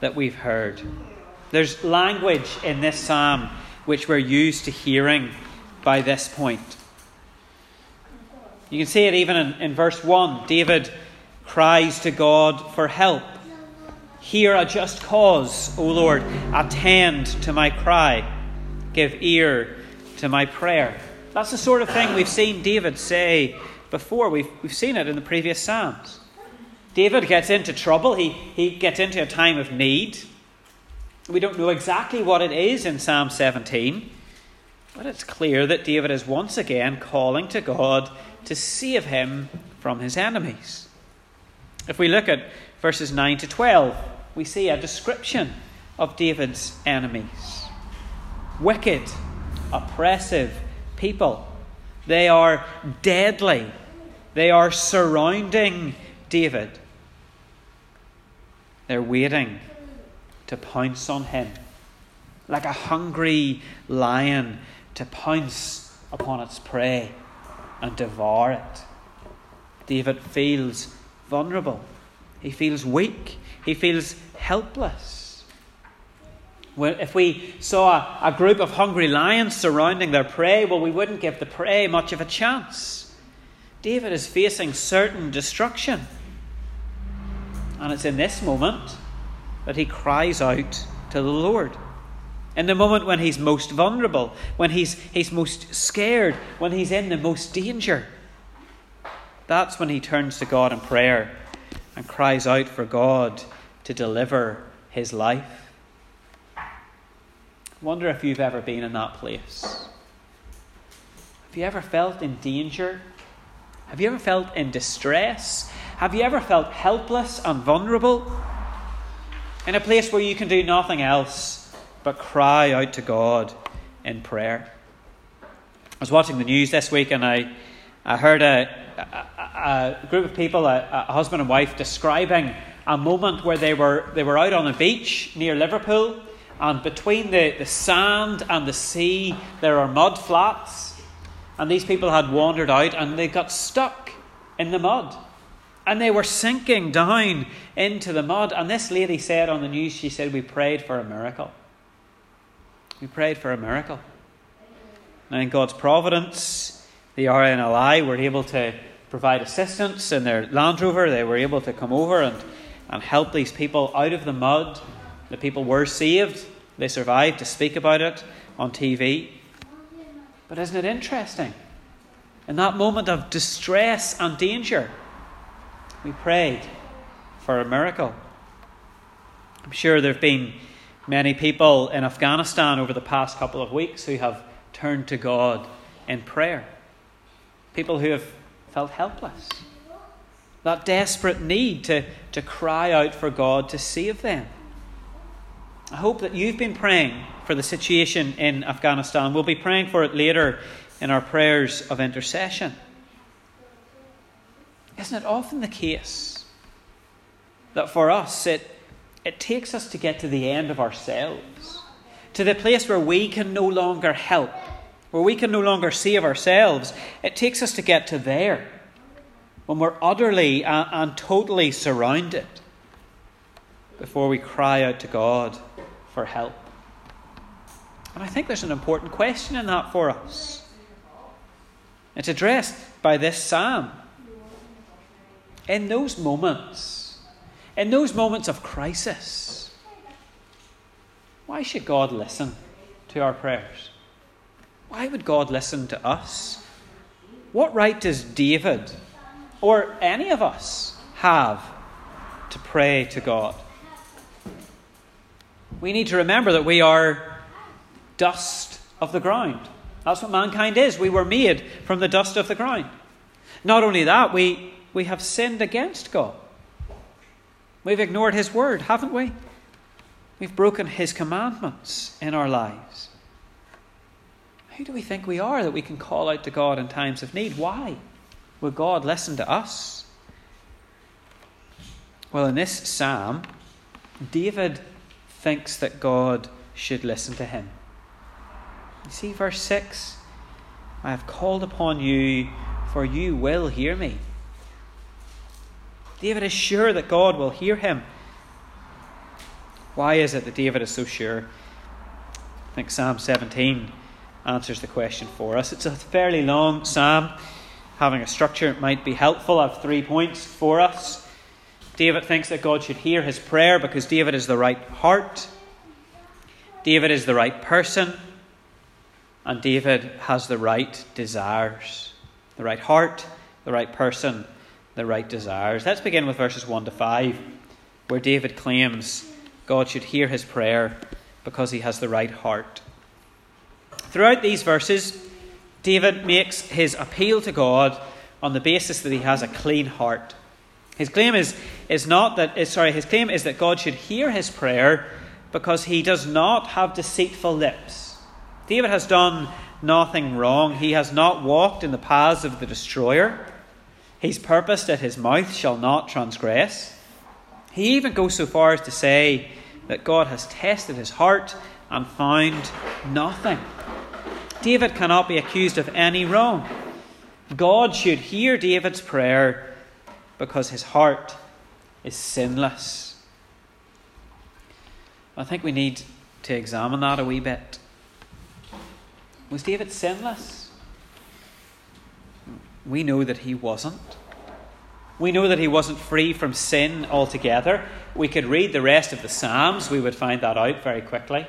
that we've heard. There's language in this psalm which we're used to hearing by this point. You can see it even in, in verse 1. David cries to God for help. Hear a just cause, O Lord. Attend to my cry. Give ear to my prayer. That's the sort of thing we've seen David say before. We've, we've seen it in the previous Psalms. David gets into trouble, he, he gets into a time of need. We don't know exactly what it is in Psalm 17, but it's clear that David is once again calling to God to save him from his enemies. If we look at verses 9 to 12, we see a description of David's enemies wicked, oppressive people. They are deadly, they are surrounding David. They're waiting to pounce on him like a hungry lion to pounce upon its prey and devour it. David feels vulnerable. He feels weak. He feels helpless. Well, if we saw a group of hungry lions surrounding their prey, well, we wouldn't give the prey much of a chance. David is facing certain destruction. And it's in this moment that he cries out to the Lord. In the moment when he's most vulnerable, when he's, he's most scared, when he's in the most danger. That's when he turns to God in prayer and cries out for God to deliver his life. Wonder if you've ever been in that place. Have you ever felt in danger? Have you ever felt in distress? Have you ever felt helpless and vulnerable? In a place where you can do nothing else but cry out to God in prayer. I was watching the news this week and I, I heard a, a, a group of people, a, a, husband and wife, describing a moment where they were, they were out on a beach near Liverpool, and between the, the sand and the sea, there are mud flats. And these people had wandered out and they got stuck in the mud. And they were sinking down into the mud. And this lady said on the news, she said, We prayed for a miracle. We prayed for a miracle. And in God's providence, the RNLI were able to provide assistance in their Land Rover. They were able to come over and, and help these people out of the mud. The people were saved. They survived to speak about it on TV. But isn't it interesting? In that moment of distress and danger, we prayed for a miracle. I'm sure there have been many people in Afghanistan over the past couple of weeks who have turned to God in prayer. People who have felt helpless. That desperate need to, to cry out for God to save them. I hope that you've been praying for the situation in Afghanistan. We'll be praying for it later in our prayers of intercession. Isn't it often the case that for us it, it takes us to get to the end of ourselves, to the place where we can no longer help, where we can no longer save ourselves? It takes us to get to there when we're utterly and totally surrounded before we cry out to God for help. And I think there's an important question in that for us. It's addressed by this psalm. In those moments, in those moments of crisis, why should God listen to our prayers? Why would God listen to us? What right does David or any of us have to pray to God? We need to remember that we are dust of the ground. That's what mankind is. We were made from the dust of the ground. Not only that, we, we have sinned against God. We've ignored His word, haven't we? We've broken His commandments in our lives. Who do we think we are that we can call out to God in times of need? Why will God listen to us? Well, in this psalm, David thinks that God should listen to him. You see, verse 6 I have called upon you, for you will hear me. David is sure that God will hear him. Why is it that David is so sure? I think Psalm 17 answers the question for us. It's a fairly long psalm. Having a structure might be helpful. I have three points for us. David thinks that God should hear his prayer because David is the right heart, David is the right person, and David has the right desires. The right heart, the right person, the right desires. Let's begin with verses 1 to 5, where David claims God should hear his prayer because he has the right heart. Throughout these verses, David makes his appeal to God on the basis that he has a clean heart. His claim is, is not that eh, sorry, his claim is that God should hear his prayer because he does not have deceitful lips. David has done nothing wrong. He has not walked in the paths of the destroyer. He's purposed that his mouth shall not transgress. He even goes so far as to say that God has tested his heart and found nothing. David cannot be accused of any wrong. God should hear David's prayer because his heart is sinless. I think we need to examine that a wee bit. Was David sinless? We know that he wasn't. We know that he wasn't free from sin altogether. We could read the rest of the Psalms, we would find that out very quickly.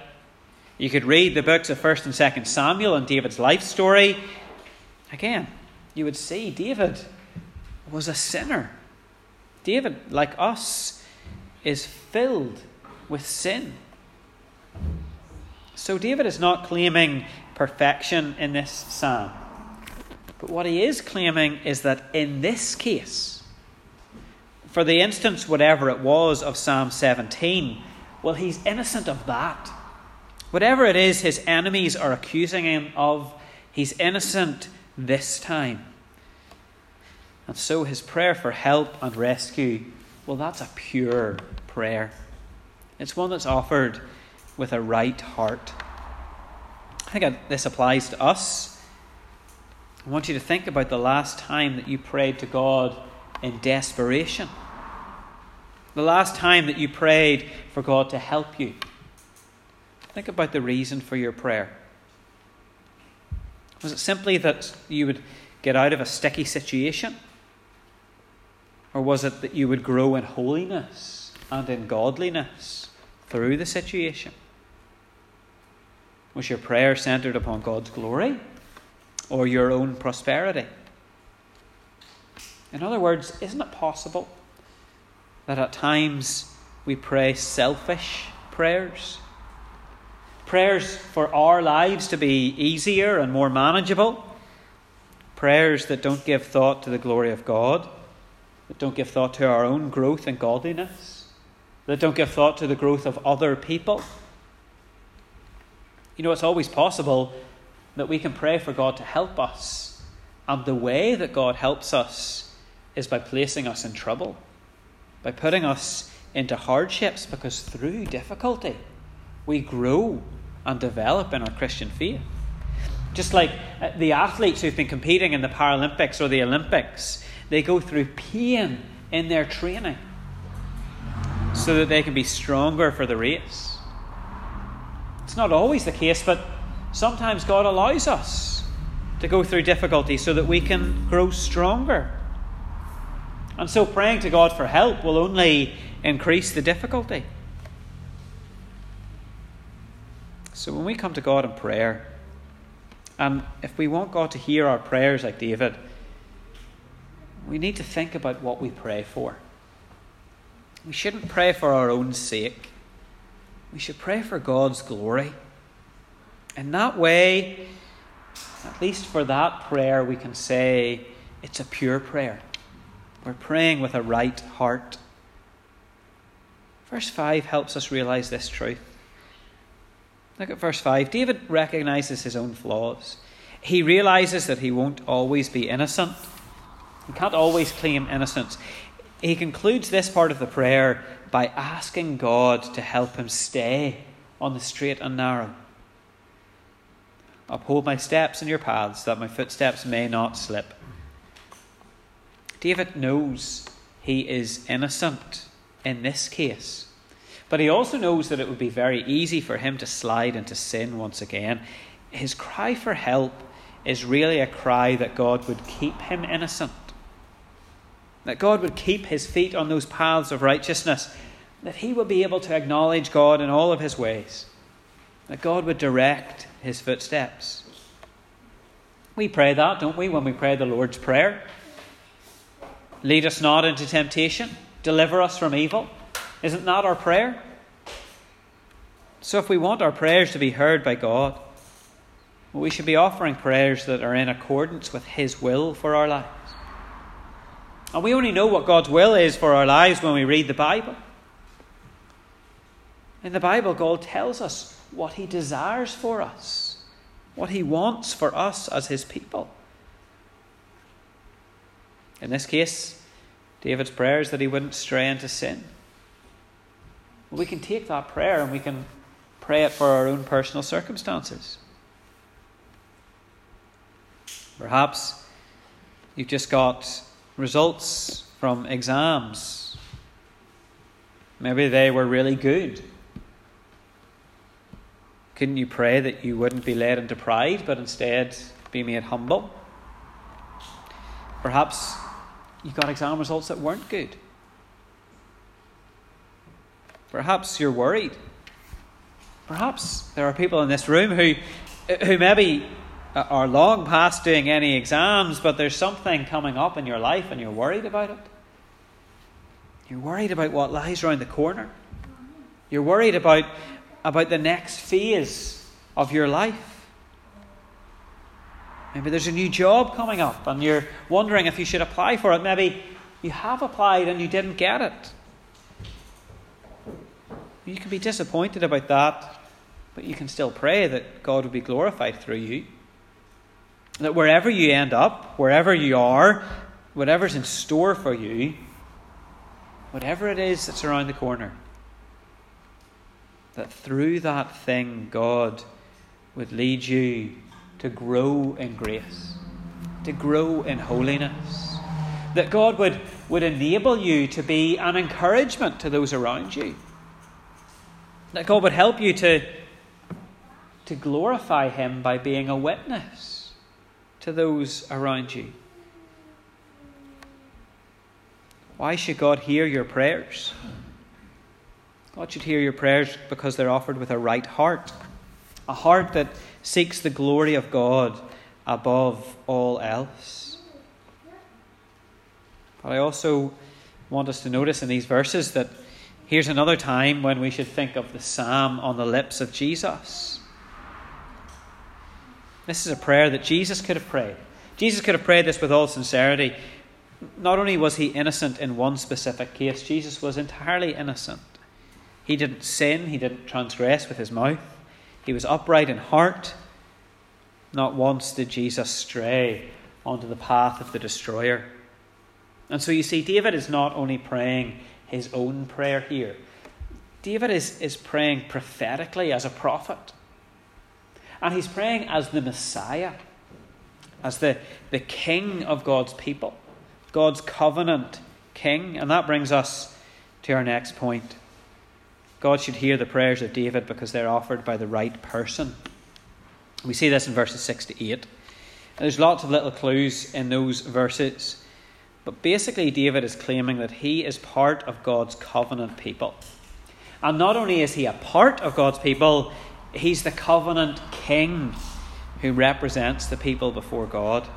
You could read the books of 1st and 2nd Samuel and David's life story. Again, you would see David was a sinner. David, like us, is filled with sin. So David is not claiming perfection in this psalm. But what he is claiming is that in this case, for the instance, whatever it was of Psalm 17, well, he's innocent of that. Whatever it is his enemies are accusing him of, he's innocent this time. And so his prayer for help and rescue, well, that's a pure prayer. It's one that's offered with a right heart. I think this applies to us. I want you to think about the last time that you prayed to God in desperation. The last time that you prayed for God to help you. Think about the reason for your prayer. Was it simply that you would get out of a sticky situation? Or was it that you would grow in holiness and in godliness through the situation? Was your prayer centered upon God's glory or your own prosperity? In other words, isn't it possible that at times we pray selfish prayers? Prayers for our lives to be easier and more manageable? Prayers that don't give thought to the glory of God? That don't give thought to our own growth and godliness? That don't give thought to the growth of other people? You know, it's always possible that we can pray for God to help us. And the way that God helps us is by placing us in trouble, by putting us into hardships, because through difficulty we grow and develop in our Christian faith. Just like uh, the athletes who've been competing in the Paralympics or the Olympics, they go through pain in their training so that they can be stronger for the race. It's not always the case, but sometimes God allows us to go through difficulty so that we can grow stronger. And so praying to God for help will only increase the difficulty. So when we come to God in prayer, and if we want God to hear our prayers like David, we need to think about what we pray for. We shouldn't pray for our own sake we should pray for God's glory. In that way, at least for that prayer, we can say it's a pure prayer. We're praying with a right heart. Verse 5 helps us realize this truth. Look at verse 5. David recognizes his own flaws. He realizes that he won't always be innocent. He can't always claim innocence. He concludes this part of the prayer by asking God to help him stay on the straight and narrow. Uphold my steps in your paths, that my footsteps may not slip. David knows he is innocent in this case. But he also knows that it would be very easy for him to slide into sin once again. His cry for help is really a cry that God would keep him innocent, that God would keep his feet on those paths of righteousness, that he would be able to acknowledge God in all of his ways, that God would direct his footsteps. We pray that, don't we, when we pray the Lord's Prayer? Lead us not into temptation, deliver us from evil. Isn't that our prayer? So, if we want our prayers to be heard by God, we should be offering prayers that are in accordance with His will for our lives. And we only know what God's will is for our lives when we read the Bible. In the Bible, God tells us what He desires for us, what He wants for us as His people. In this case, David's prayer is that he wouldn't stray into sin we can take that prayer and we can pray it for our own personal circumstances. Perhaps you've just got results from exams. Maybe they were really good. Couldn't you pray that you wouldn't be led into pride, but instead be made humble? Perhaps you got exam results that weren't good. Perhaps you're worried. Perhaps there are people in this room who, who maybe are long past doing any exams, but there's something coming up in your life and you're worried about it. You're worried about what lies around the corner. You're worried about, about the next phase of your life. Maybe there's a new job coming up and you're wondering if you should apply for it. Maybe you have applied and you didn't get it. You can be disappointed about that, but you can still pray that God will be glorified through you. That wherever you end up, wherever you are, whatever's in store for you, whatever it is that's around the corner, that through that thing, God would lead you to grow in grace, to grow in holiness. That God would, would enable you to be an encouragement to those around you. That God would help you to, to glorify Him by being a witness to those around you. Why should God hear your prayers? God should hear your prayers because they're offered with a right heart, a heart that seeks the glory of God above all else. But I also want us to notice in these verses that Here's another time when we should think of the psalm on the lips of Jesus. This is a prayer that Jesus could have prayed. Jesus could have prayed this with all sincerity. Not only was he innocent in one specific case, Jesus was entirely innocent. He didn't sin, he didn't transgress with his mouth, he was upright in heart. Not once did Jesus stray onto the path of the destroyer. And so you see, David is not only praying his own prayer here. David is, is praying prophetically as a prophet. And he's praying as the Messiah, as the, the king of God's people, God's covenant king. And that brings us to our next point. God should hear the prayers of David because they're offered by the right person. We see this in verses 6 to 8. And there's lots of little clues in those verses. But basically, David is claiming that he is part of God's covenant people. And not only is he a part of God's people, he's the covenant king who represents the people before God.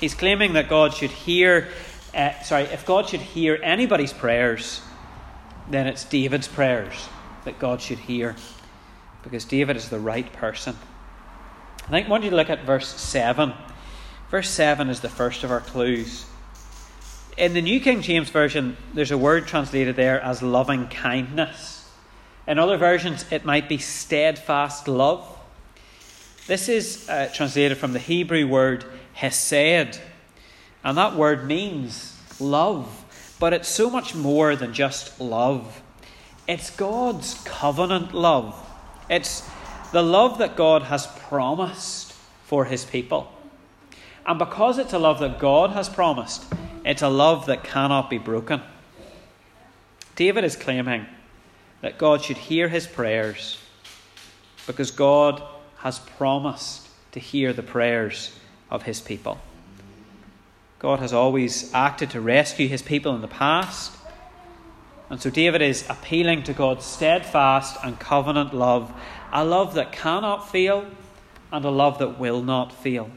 He's claiming that God should hear, uh, sorry, if God should hear anybody's prayers, then it's David's prayers that God should hear, because David is the right person. I think I want you to look at verse 7. Verse 7 is the first of our clues. In the New King James Version, there's a word translated there as loving kindness. In other versions, it might be steadfast love. This is uh, translated from the Hebrew word hesed, and that word means love, but it's so much more than just love. It's God's covenant love. It's the love that God has promised for his people. And because it's a love that God has promised, it's a love that cannot be broken. David is claiming that God should hear his prayers because God has promised to hear the prayers of his people. God has always acted to rescue his people in the past. And so David is appealing to God's steadfast and covenant love, a love that cannot fail and a love that will not fail.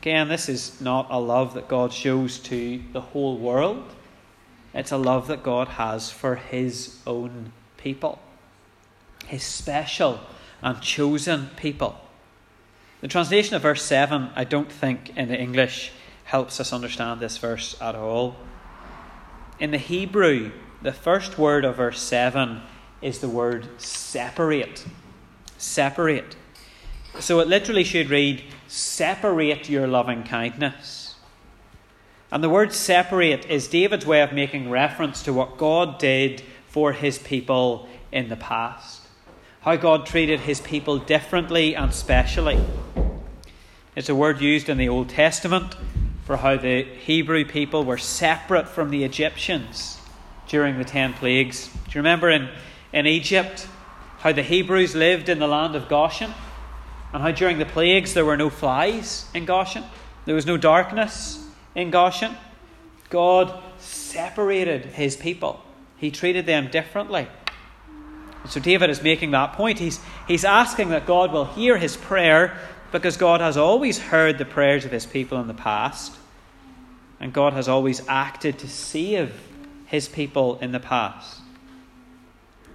Again, this is not a love that God shows to the whole world. It's a love that God has for His own people, His special and chosen people. The translation of verse 7, I don't think in the English helps us understand this verse at all. In the Hebrew, the first word of verse 7 is the word separate. Separate. So it literally should read, separate your loving kindness. And the word separate is David's way of making reference to what God did for his people in the past. How God treated his people differently and specially. It's a word used in the Old Testament for how the Hebrew people were separate from the Egyptians during the ten plagues. Do you remember in, in Egypt how the Hebrews lived in the land of Goshen? And how during the plagues there were no flies in Goshen, there was no darkness in Goshen. God separated his people, he treated them differently. So David is making that point. He's, he's asking that God will hear his prayer because God has always heard the prayers of his people in the past, and God has always acted to save his people in the past.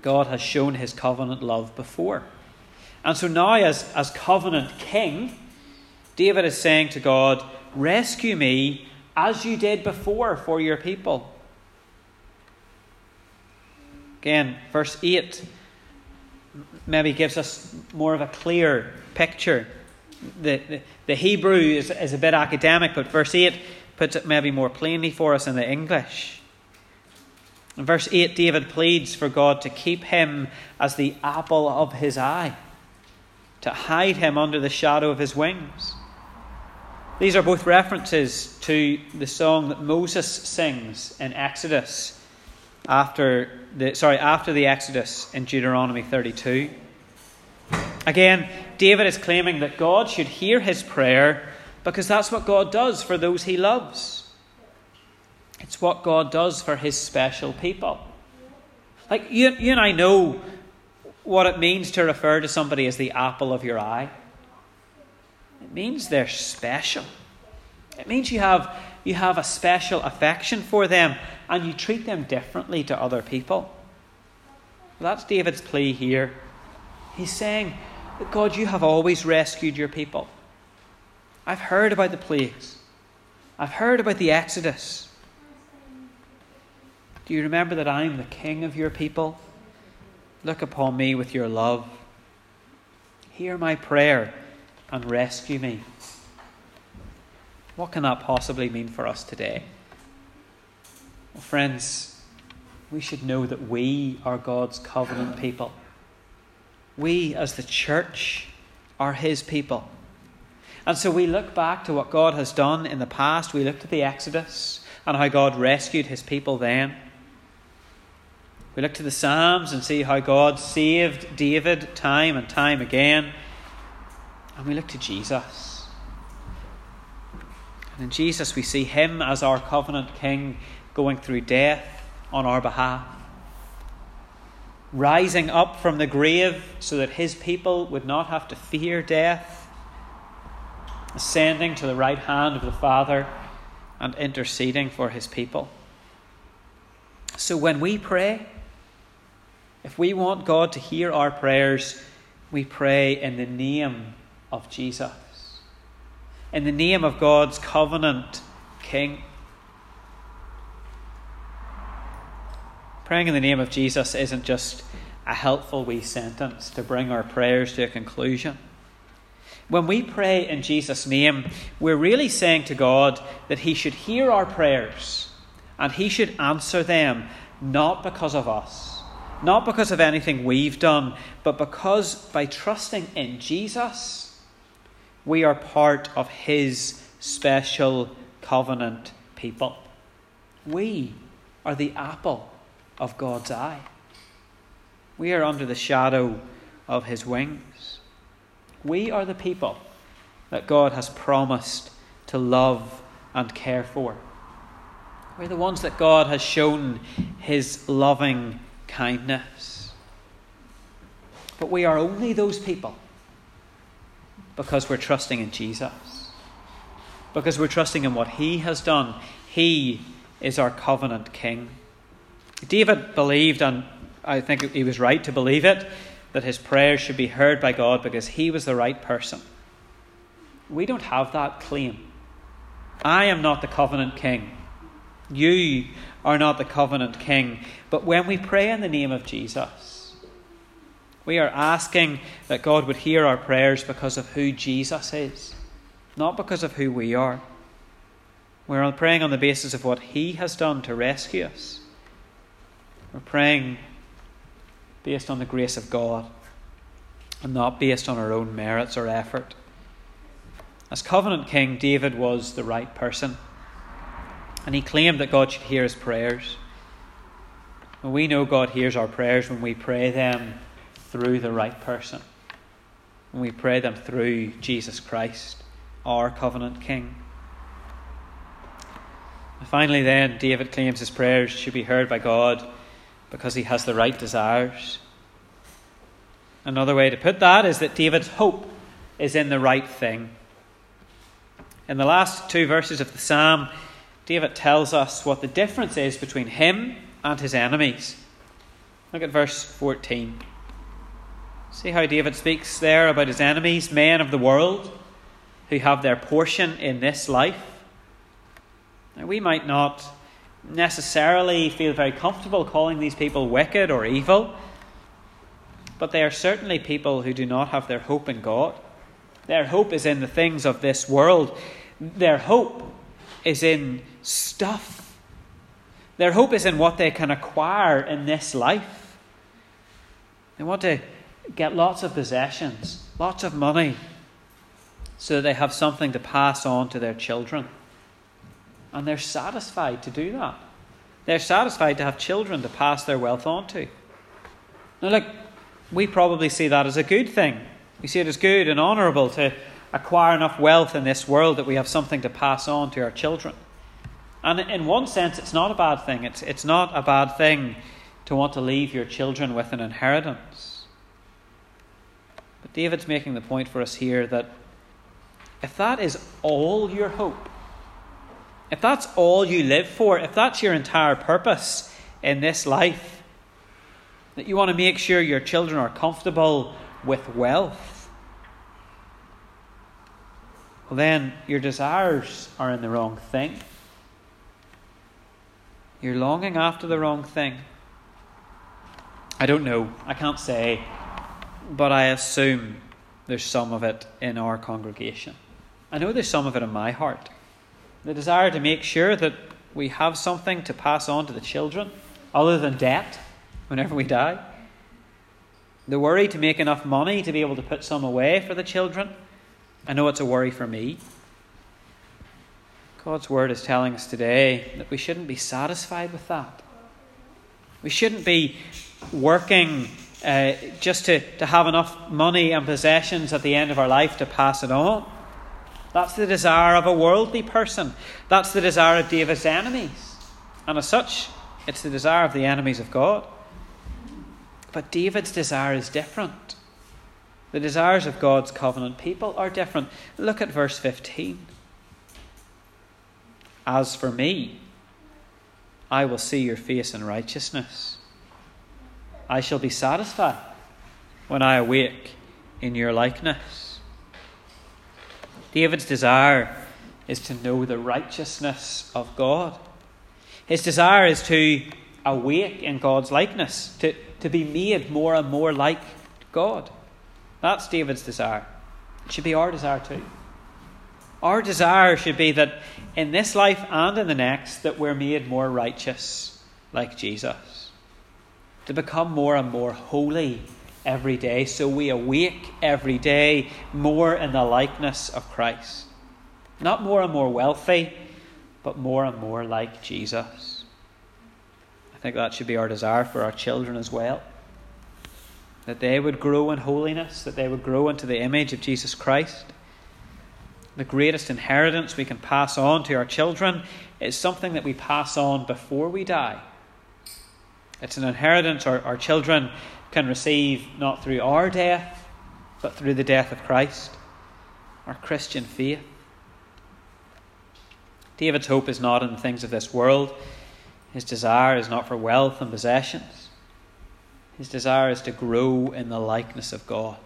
God has shown his covenant love before. And so now, as, as covenant king, David is saying to God, Rescue me as you did before for your people. Again, verse 8 maybe gives us more of a clear picture. The, the, the Hebrew is, is a bit academic, but verse 8 puts it maybe more plainly for us in the English. In verse 8, David pleads for God to keep him as the apple of his eye to hide him under the shadow of his wings. These are both references to the song that Moses sings in Exodus after the sorry after the Exodus in Deuteronomy 32. Again, David is claiming that God should hear his prayer because that's what God does for those he loves. It's what God does for his special people. Like you, you and I know what it means to refer to somebody as the apple of your eye. It means they're special. It means you have, you have a special affection for them and you treat them differently to other people. That's David's plea here. He's saying God, you have always rescued your people. I've heard about the plagues, I've heard about the Exodus. Do you remember that I'm the king of your people? Look upon me with your love. Hear my prayer and rescue me. What can that possibly mean for us today? Well, friends, we should know that we are God's covenant people. We, as the church, are His people. And so we look back to what God has done in the past. We look to the Exodus and how God rescued His people then. We look to the Psalms and see how God saved David time and time again. And we look to Jesus. And in Jesus, we see Him as our covenant King going through death on our behalf, rising up from the grave so that His people would not have to fear death, ascending to the right hand of the Father and interceding for His people. So when we pray, if we want God to hear our prayers, we pray in the name of Jesus, in the name of God's covenant King. Praying in the name of Jesus isn't just a helpful wee sentence to bring our prayers to a conclusion. When we pray in Jesus' name, we're really saying to God that He should hear our prayers and He should answer them not because of us not because of anything we've done, but because by trusting in Jesus, we are part of His special covenant people. We are the apple of God's eye. We are under the shadow of his wings. We are the people that God has promised to love and care for. We're the ones that God has shown his loving kindness. But we are only those people because we're trusting in Jesus. Because we're trusting in what he has done. He is our covenant king. David believed, and I think he was right to believe it, that his prayers should be heard by God because he was the right person. We don't have that claim. I am not the covenant king. You are not the covenant king. But when we pray in the name of Jesus, we are asking that God would hear our prayers because of who Jesus is, not because of who we are. We're praying on the basis of what He has done to rescue us. We're praying based on the grace of God and not based on our own merits or effort. As covenant king, David was the right person, and he claimed that God should hear his prayers. And we know God hears our prayers when we pray them through the right person, And we pray them through Jesus Christ, our covenant king. And finally, then, David claims his prayers should be heard by God because he has the right desires. Another way to put that is that David's hope is in the right thing. In the last two verses of the psalm, David tells us what the difference is between him and his enemies. Look at verse 14. See how David speaks there about his enemies, men of the world, who have their portion in this life. Now, we might not necessarily feel very comfortable calling these people wicked or evil, but they are certainly people who do not have their hope in God. Their hope is in the things of this world, their hope is in stuff. Their hope is in what they can acquire in this life. They want to get lots of possessions, lots of money, so they have something to pass on to their children. And they're satisfied to do that. They're satisfied to have children to pass their wealth on to. Now, look, we probably see that as a good thing. We see it as good and honourable to acquire enough wealth in this world that we have something to pass on to our children. And in one sense, it's not a bad thing. It's, it's not a bad thing to want to leave your children with an inheritance. David's making the point for us here that if that is all your hope, if that's all you live for, if that's your entire purpose in this life, that you want to make sure your children are comfortable with wealth, well, then your desires are in the wrong thing. You're longing after the wrong thing. I don't know. I can't say. But I assume there's some of it in our congregation. I know there's some of it in my heart the desire to make sure that we have something to pass on to the children other than debt whenever we die. The worry to make enough money to be able to put some away for the children. I know it's a worry for me. God's word is telling us today that we shouldn't be satisfied with that. We shouldn't be working uh, just to, to have enough money and possessions at the end of our life to pass it on. That's the desire of a worldly person. That's the desire of David's enemies. And as such, it's the desire of the enemies of God. But David's desire is different. The desires of God's covenant people are different. Look at verse 15. As for me, I will see your face in righteousness. I shall be satisfied when I awake in your likeness. David's desire is to know the righteousness of God. His desire is to awake in God's likeness, to, to be made more and more like God. That's David's desire. It should be our desire too. Our desire should be that in this life and in the next that we're made more righteous like Jesus. To become more and more holy every day, so we awake every day more in the likeness of Christ. Not more and more wealthy, but more and more like Jesus. I think that should be our desire for our children as well. that they would grow in holiness, that they would grow into the image of Jesus Christ. The greatest inheritance we can pass on to our children is something that we pass on before we die. It's an inheritance our, our children can receive not through our death, but through the death of Christ, our Christian faith. David's hope is not in the things of this world. His desire is not for wealth and possessions. His desire is to grow in the likeness of God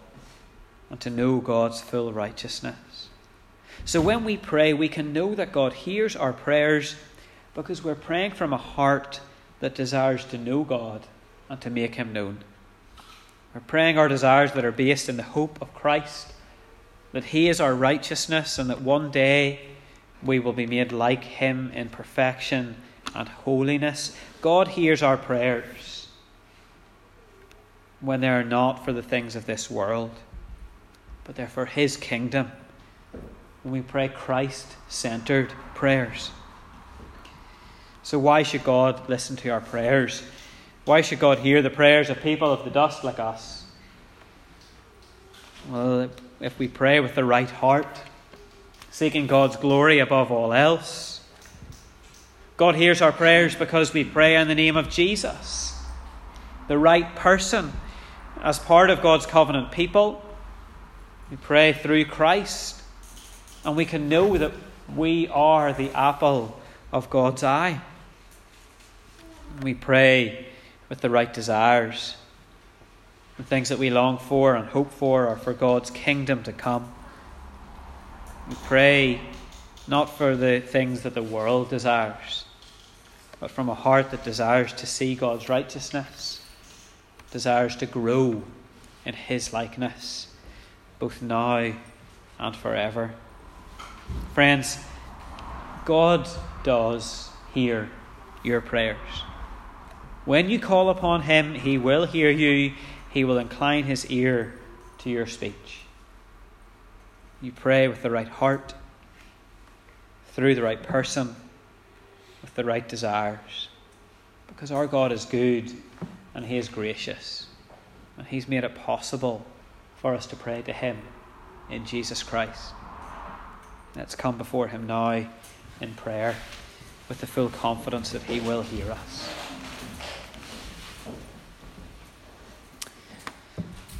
and to know God's full righteousness. So when we pray, we can know that God hears our prayers because we're praying from a heart that desires to know God and to make Him known. We're praying our desires that are based in the hope of Christ, that He is our righteousness, and that one day we will be made like Him in perfection and holiness. God hears our prayers when they are not for the things of this world, but they're for His kingdom. When we pray Christ centered prayers. So, why should God listen to our prayers? Why should God hear the prayers of people of the dust like us? Well, if we pray with the right heart, seeking God's glory above all else. God hears our prayers because we pray in the name of Jesus, the right person, as part of God's covenant people. We pray through Christ, and we can know that we are the apple of God's eye. We pray with the right desires. The things that we long for and hope for are for God's kingdom to come. We pray not for the things that the world desires, but from a heart that desires to see God's righteousness, desires to grow in His likeness, both now and forever. Friends, God does hear your prayers. When you call upon Him, He will hear you, He will incline His ear to your speech. You pray with the right heart, through the right person, with the right desires. Because our God is good and He is gracious. And He's made it possible for us to pray to Him in Jesus Christ. Let's come before Him now in prayer with the full confidence that He will hear us.